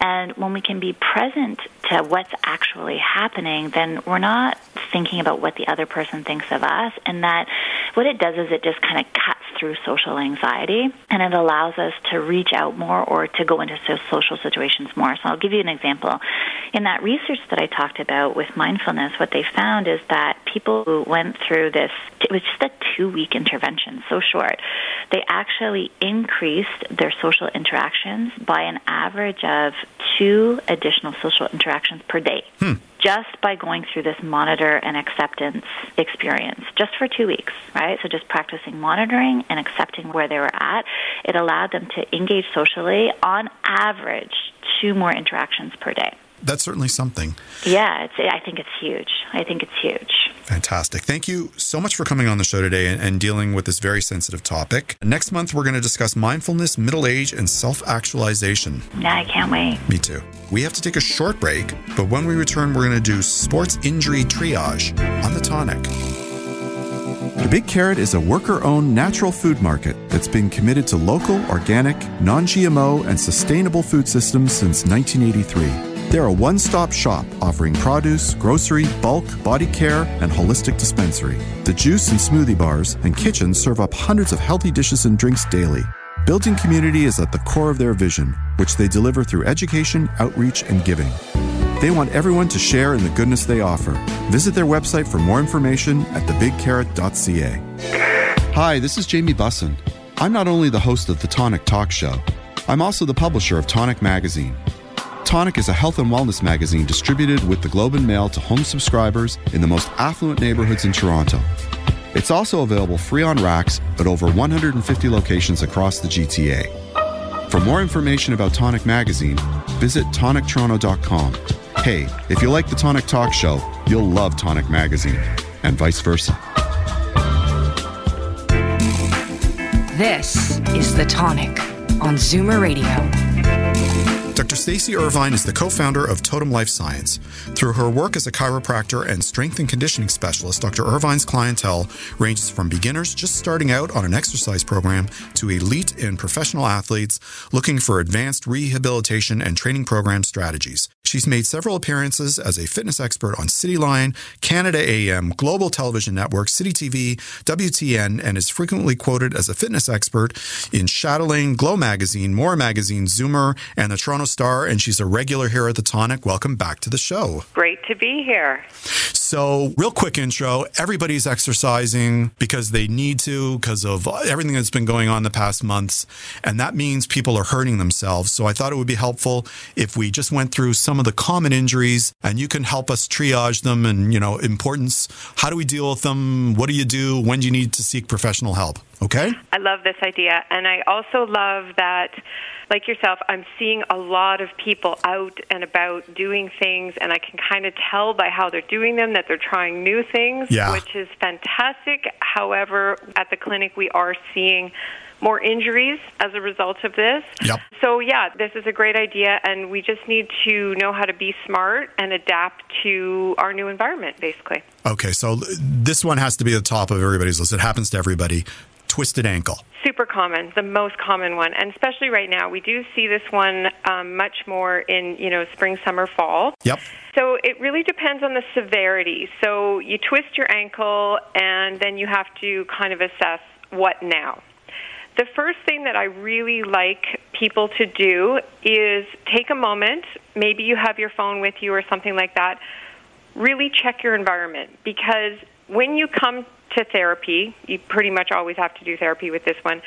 And when we can be present to what's actually happening, then we're not thinking about what the other person thinks of us. And that what it does is it just kind of cuts through social anxiety and it allows us to reach out more or to go into social situations more. So I'll give you an example. In that research that I talked about with mindfulness, what they found is that people who went through this, it was just a two week intervention, so short, they actually increased their social interactions by an average of two additional social interactions per day. Hmm just by going through this monitor and acceptance experience, just for two weeks, right? So just practicing monitoring and accepting where they were at, it allowed them to engage socially on average two more interactions per day that's certainly something. Yeah, I think it's huge. I think it's huge. Fantastic. Thank you so much for coming on the show today and, and dealing with this very sensitive topic. Next month, we're going to discuss mindfulness, middle age, and self actualization. Yeah, I can't wait. Me too. We have to take a short break, but when we return, we're going to do sports injury triage on the tonic. The Big Carrot is a worker owned natural food market that's been committed to local, organic, non GMO, and sustainable food systems since 1983. They're a one stop shop offering produce, grocery, bulk, body care, and holistic dispensary. The juice and smoothie bars and kitchen serve up hundreds of healthy dishes and drinks daily. Building community is at the core of their vision, which they deliver through education, outreach, and giving. They want everyone to share in the goodness they offer. Visit their website for more information at thebigcarrot.ca. Hi, this is Jamie Bussin. I'm not only the host of the Tonic Talk Show, I'm also the publisher of Tonic Magazine. Tonic is a health and wellness magazine distributed with the Globe and Mail to home subscribers in the most affluent neighborhoods in Toronto. It's also available free on racks at over 150 locations across the GTA. For more information about Tonic Magazine, visit tonictoronto.com. Hey, if you like the Tonic Talk Show, you'll love Tonic Magazine, and vice versa. This is The Tonic on Zoomer Radio. Dr. Stacy Irvine is the co-founder of Totem Life Science. Through her work as a chiropractor and strength and conditioning specialist, Dr. Irvine's clientele ranges from beginners just starting out on an exercise program to elite and professional athletes looking for advanced rehabilitation and training program strategies. She's made several appearances as a fitness expert on Cityline, Canada AM, Global Television Network, City TV, WTN, and is frequently quoted as a fitness expert in Chatelaine, Glow Magazine, More Magazine, Zoomer, and the Toronto Star. And she's a regular here at the Tonic. Welcome back to the show. Great to be here. So, real quick intro everybody's exercising because they need to, because of everything that's been going on the past months. And that means people are hurting themselves. So, I thought it would be helpful if we just went through some some of the common injuries and you can help us triage them and, you know, importance. How do we deal with them? What do you do? When do you need to seek professional help? Okay? I love this idea. And I also love that like yourself, I'm seeing a lot of people out and about doing things, and I can kind of tell by how they're doing them that they're trying new things, yeah. which is fantastic. However, at the clinic, we are seeing more injuries as a result of this. Yep. So, yeah, this is a great idea, and we just need to know how to be smart and adapt to our new environment, basically. Okay, so this one has to be the top of everybody's list. It happens to everybody. Twisted ankle. Super common, the most common one, and especially right now, we do see this one um, much more in you know spring, summer, fall. Yep. So it really depends on the severity. So you twist your ankle, and then you have to kind of assess what now. The first thing that I really like people to do is take a moment, maybe you have your phone with you or something like that, really check your environment because when you come to therapy, you pretty much always have to do therapy with this one.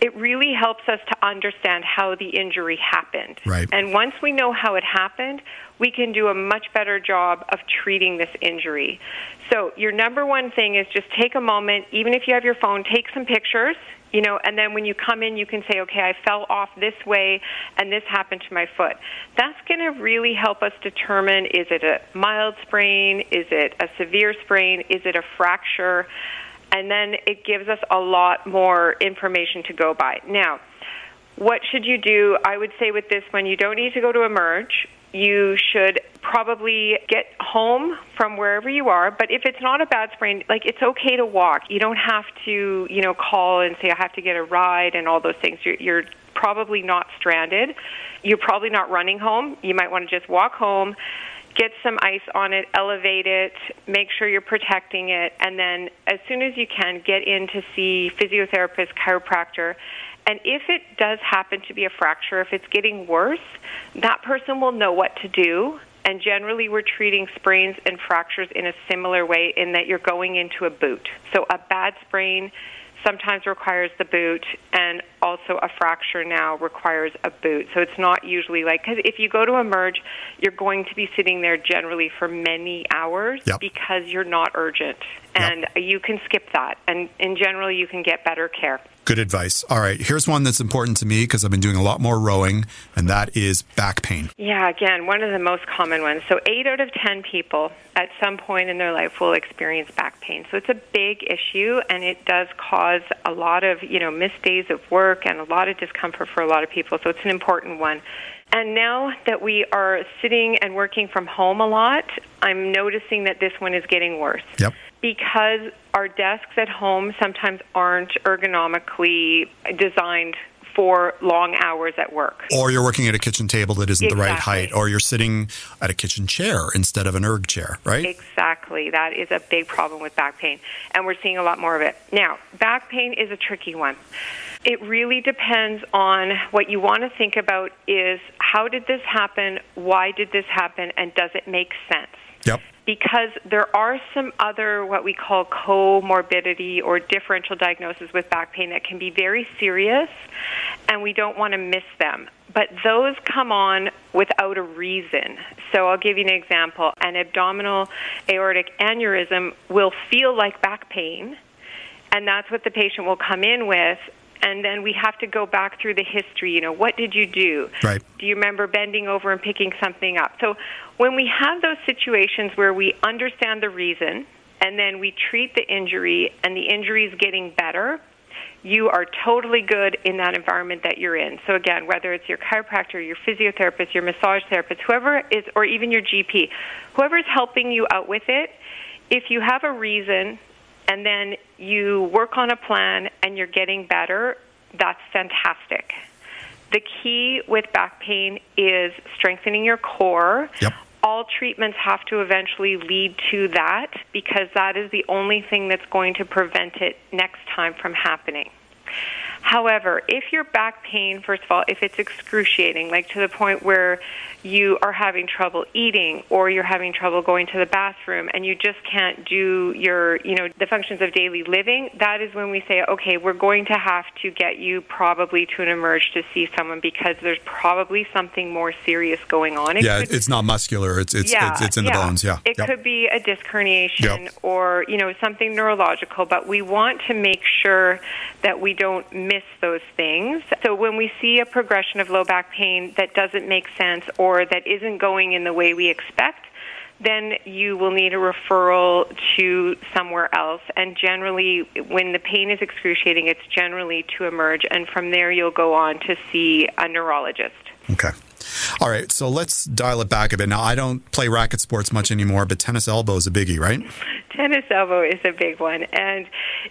It really helps us to understand how the injury happened. Right. And once we know how it happened, we can do a much better job of treating this injury. So, your number one thing is just take a moment, even if you have your phone, take some pictures, you know, and then when you come in, you can say, okay, I fell off this way and this happened to my foot. That's going to really help us determine is it a mild sprain? Is it a severe sprain? Is it a fracture? And then it gives us a lot more information to go by. Now, what should you do? I would say with this one, you don't need to go to Emerge you should probably get home from wherever you are but if it's not a bad sprain like it's okay to walk. You don't have to you know call and say i have to get a ride and all those things. You're, you're probably not stranded. You're probably not running home. You might want to just walk home get some ice on it elevate it make sure you're protecting it and then as soon as you can get in to see physiotherapist chiropractor and if it does happen to be a fracture, if it's getting worse, that person will know what to do. And generally, we're treating sprains and fractures in a similar way in that you're going into a boot. So, a bad sprain sometimes requires the boot, and also a fracture now requires a boot. So it's not usually like because if you go to emerge, you're going to be sitting there generally for many hours yep. because you're not urgent, and yep. you can skip that, and in general, you can get better care. Good advice. All right, here's one that's important to me because I've been doing a lot more rowing, and that is back pain. Yeah, again, one of the most common ones. So, eight out of 10 people at some point in their life will experience back pain. So, it's a big issue, and it does cause a lot of, you know, missed days of work and a lot of discomfort for a lot of people. So, it's an important one. And now that we are sitting and working from home a lot, I'm noticing that this one is getting worse. Yep. Because our desks at home sometimes aren't ergonomically designed for long hours at work. Or you're working at a kitchen table that isn't exactly. the right height, or you're sitting at a kitchen chair instead of an erg chair, right? Exactly. That is a big problem with back pain, and we're seeing a lot more of it. Now, back pain is a tricky one. It really depends on what you want to think about is how did this happen, why did this happen, and does it make sense? Yep. Because there are some other what we call comorbidity or differential diagnosis with back pain that can be very serious, and we don't want to miss them. But those come on without a reason. So I'll give you an example. An abdominal aortic aneurysm will feel like back pain, and that's what the patient will come in with and then we have to go back through the history. You know, what did you do? Right. Do you remember bending over and picking something up? So when we have those situations where we understand the reason and then we treat the injury and the injury is getting better, you are totally good in that environment that you're in. So again, whether it's your chiropractor, your physiotherapist, your massage therapist, whoever is, or even your GP, whoever is helping you out with it, if you have a reason and then you work on a plan and you're getting better, that's fantastic. The key with back pain is strengthening your core. Yep. All treatments have to eventually lead to that because that is the only thing that's going to prevent it next time from happening. However, if your back pain, first of all, if it's excruciating, like to the point where you are having trouble eating or you're having trouble going to the bathroom and you just can't do your, you know, the functions of daily living, that is when we say, okay, we're going to have to get you probably to an emerge to see someone because there's probably something more serious going on. It yeah, could, it's not muscular. It's it's yeah, it's, it's in the yeah. bones. Yeah, it yep. could be a disc herniation yep. or you know something neurological, but we want to make sure that we don't miss those things. So when we see a progression of low back pain that doesn't make sense or that isn't going in the way we expect, then you will need a referral to somewhere else. And generally, when the pain is excruciating, it's generally to emerge. And from there, you'll go on to see a neurologist. Okay. All right, so let's dial it back a bit. Now, I don't play racket sports much anymore, but tennis elbow is a biggie, right? Tennis elbow is a big one. And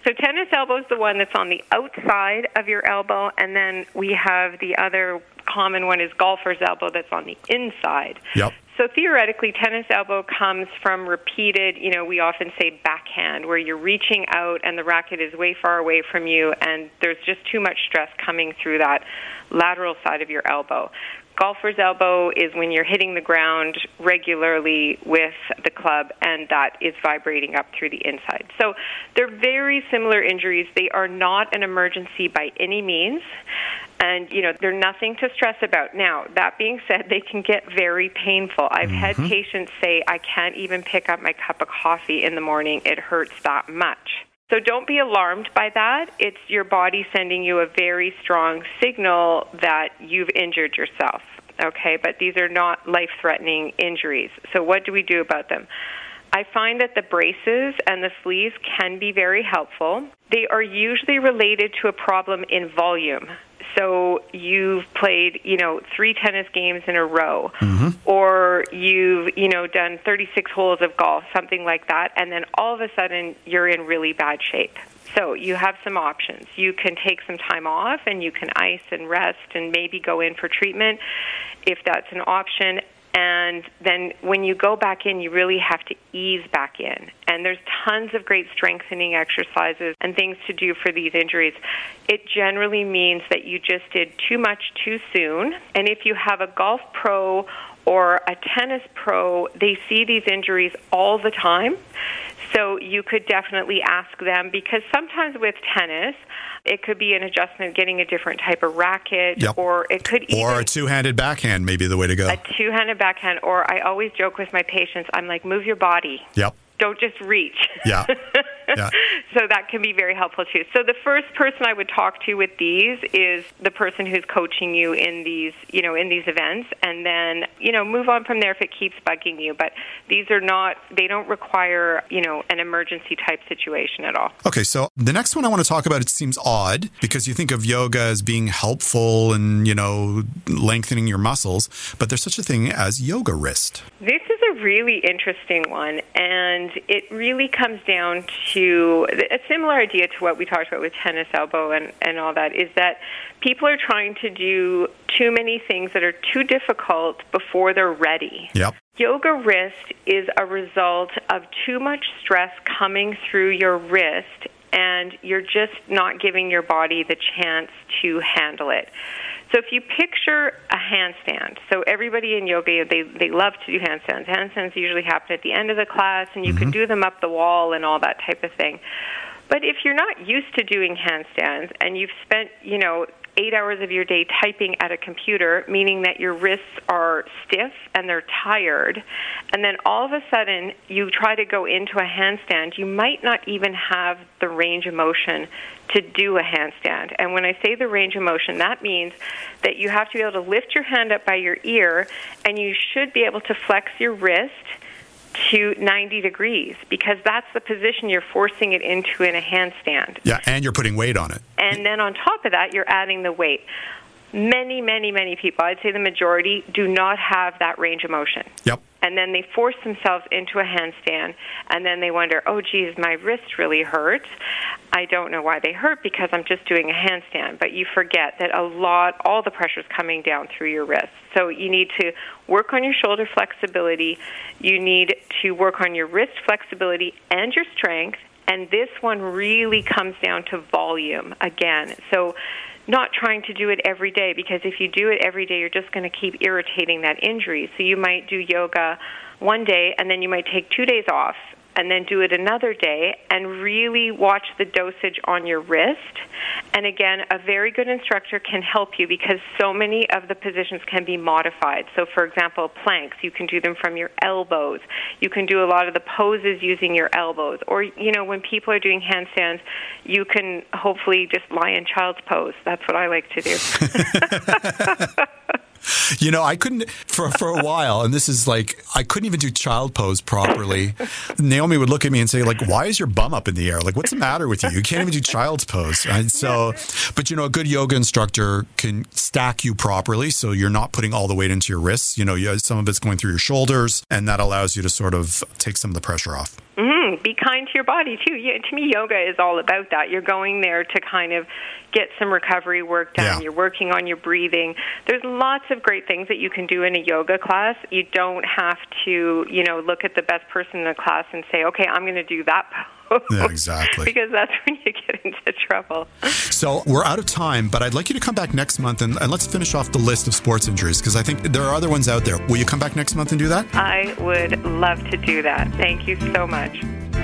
so, tennis elbow is the one that's on the outside of your elbow, and then we have the other common one is golfer's elbow that's on the inside. Yep. So theoretically, tennis elbow comes from repeated, you know, we often say backhand, where you're reaching out and the racket is way far away from you, and there's just too much stress coming through that lateral side of your elbow. Golfer's elbow is when you're hitting the ground regularly with the club and that is vibrating up through the inside. So they're very similar injuries. They are not an emergency by any means. And, you know, they're nothing to stress about. Now, that being said, they can get very painful. I've mm-hmm. had patients say, I can't even pick up my cup of coffee in the morning. It hurts that much. So don't be alarmed by that. It's your body sending you a very strong signal that you've injured yourself. Okay, but these are not life threatening injuries. So what do we do about them? I find that the braces and the sleeves can be very helpful. They are usually related to a problem in volume. So you've played, you know, three tennis games in a row, mm-hmm. or you've, you know, done 36 holes of golf, something like that, and then all of a sudden you're in really bad shape. So you have some options. You can take some time off and you can ice and rest and maybe go in for treatment if that's an option. And then when you go back in, you really have to ease back in. And there's tons of great strengthening exercises and things to do for these injuries. It generally means that you just did too much too soon. And if you have a golf pro or a tennis pro, they see these injuries all the time. So you could definitely ask them because sometimes with tennis, it could be an adjustment getting a different type of racket, yep. or it could even, or a two-handed backhand may be the way to go. A two-handed backhand, or I always joke with my patients, I'm like, move your body. Yep don't just reach. Yeah. yeah. so that can be very helpful too. So the first person I would talk to with these is the person who's coaching you in these, you know, in these events and then, you know, move on from there if it keeps bugging you, but these are not they don't require, you know, an emergency type situation at all. Okay, so the next one I want to talk about it seems odd because you think of yoga as being helpful and, you know, lengthening your muscles, but there's such a thing as yoga wrist. This is a really interesting one and and it really comes down to a similar idea to what we talked about with tennis elbow and, and all that is that people are trying to do too many things that are too difficult before they're ready. Yep. Yoga wrist is a result of too much stress coming through your wrist and you're just not giving your body the chance to handle it. So if you picture a handstand, so everybody in yoga they they love to do handstands. Handstands usually happen at the end of the class, and you mm-hmm. can do them up the wall and all that type of thing. But if you're not used to doing handstands and you've spent, you know, eight hours of your day typing at a computer, meaning that your wrists are stiff and they're tired, and then all of a sudden you try to go into a handstand, you might not even have the range of motion to do a handstand. And when I say the range of motion, that means that you have to be able to lift your hand up by your ear, and you should be able to flex your wrist to 90 degrees because that's the position you're forcing it into in a handstand. Yeah, and you're putting weight on it. And then on top of that, you're adding the weight. Many, many, many people, I'd say the majority, do not have that range of motion. Yep. And then they force themselves into a handstand and then they wonder oh geez my wrist really hurts. I don't know why they hurt because i'm just doing a handstand but you forget that a lot all the pressure is coming down through your wrist. So you need to work on your shoulder flexibility. You need to work on your wrist flexibility and your strength and this one really comes down to volume again. So not trying to do it every day because if you do it every day, you're just going to keep irritating that injury. So you might do yoga one day and then you might take two days off and then do it another day and really watch the dosage on your wrist. And again, a very good instructor can help you because so many of the positions can be modified. So, for example, planks, you can do them from your elbows. You can do a lot of the poses using your elbows. Or, you know, when people are doing handstands, you can hopefully just lie in child's pose. That's what I like to do. You know, I couldn't for for a while, and this is like I couldn't even do child pose properly. Naomi would look at me and say, like, "Why is your bum up in the air? Like, what's the matter with you? You can't even do child's pose." And so, but you know, a good yoga instructor can stack you properly, so you're not putting all the weight into your wrists. You know, you, some of it's going through your shoulders, and that allows you to sort of take some of the pressure off. Mm-hmm. Be kind to your body too. Yeah, to me, yoga is all about that. You're going there to kind of get some recovery work done. Yeah. You're working on your breathing. There's lots of great things that you can do in a yoga class. You don't have to, you know, look at the best person in the class and say, "Okay, I'm going to do that." Pose," Yeah, exactly. because that's when you get into trouble. So we're out of time, but I'd like you to come back next month and, and let's finish off the list of sports injuries because I think there are other ones out there. Will you come back next month and do that? I would love to do that. Thank you so much.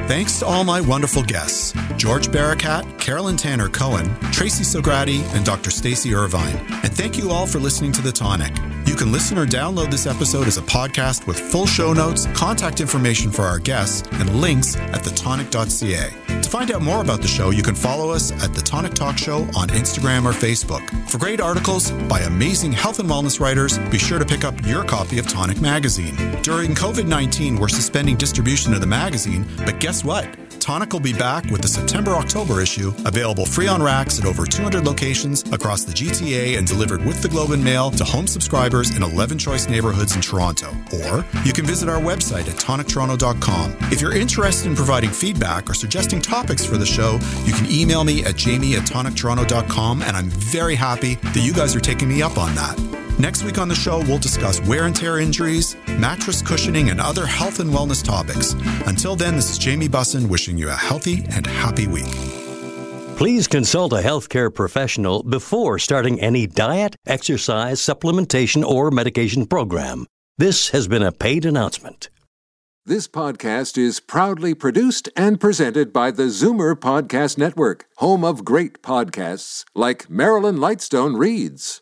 Thanks to all my wonderful guests George Barakat, Carolyn Tanner Cohen, Tracy Sograti, and Dr. Stacy Irvine. And thank you all for listening to The Tonic. You can listen or download this episode as a podcast with full show notes, contact information for our guests, and links at thetonic.ca. To find out more about the show, you can follow us at The Tonic Talk Show on Instagram or Facebook. For great articles by amazing health and wellness writers, be sure to pick up your copy of Tonic Magazine. During COVID 19, we're suspending distribution of the magazine, but guess what? Tonic will be back with the September October issue, available free on racks at over 200 locations across the GTA and delivered with the Globe and Mail to home subscribers in 11 choice neighborhoods in Toronto. Or you can visit our website at tonictoronto.com. If you're interested in providing feedback or suggesting topics for the show, you can email me at jamie at tonictoronto.com, and I'm very happy that you guys are taking me up on that. Next week on the show, we'll discuss wear and tear injuries, mattress cushioning, and other health and wellness topics. Until then, this is Jamie Bussin wishing you a healthy and happy week. Please consult a healthcare professional before starting any diet, exercise, supplementation, or medication program. This has been a paid announcement. This podcast is proudly produced and presented by the Zoomer Podcast Network, home of great podcasts like Marilyn Lightstone Reads,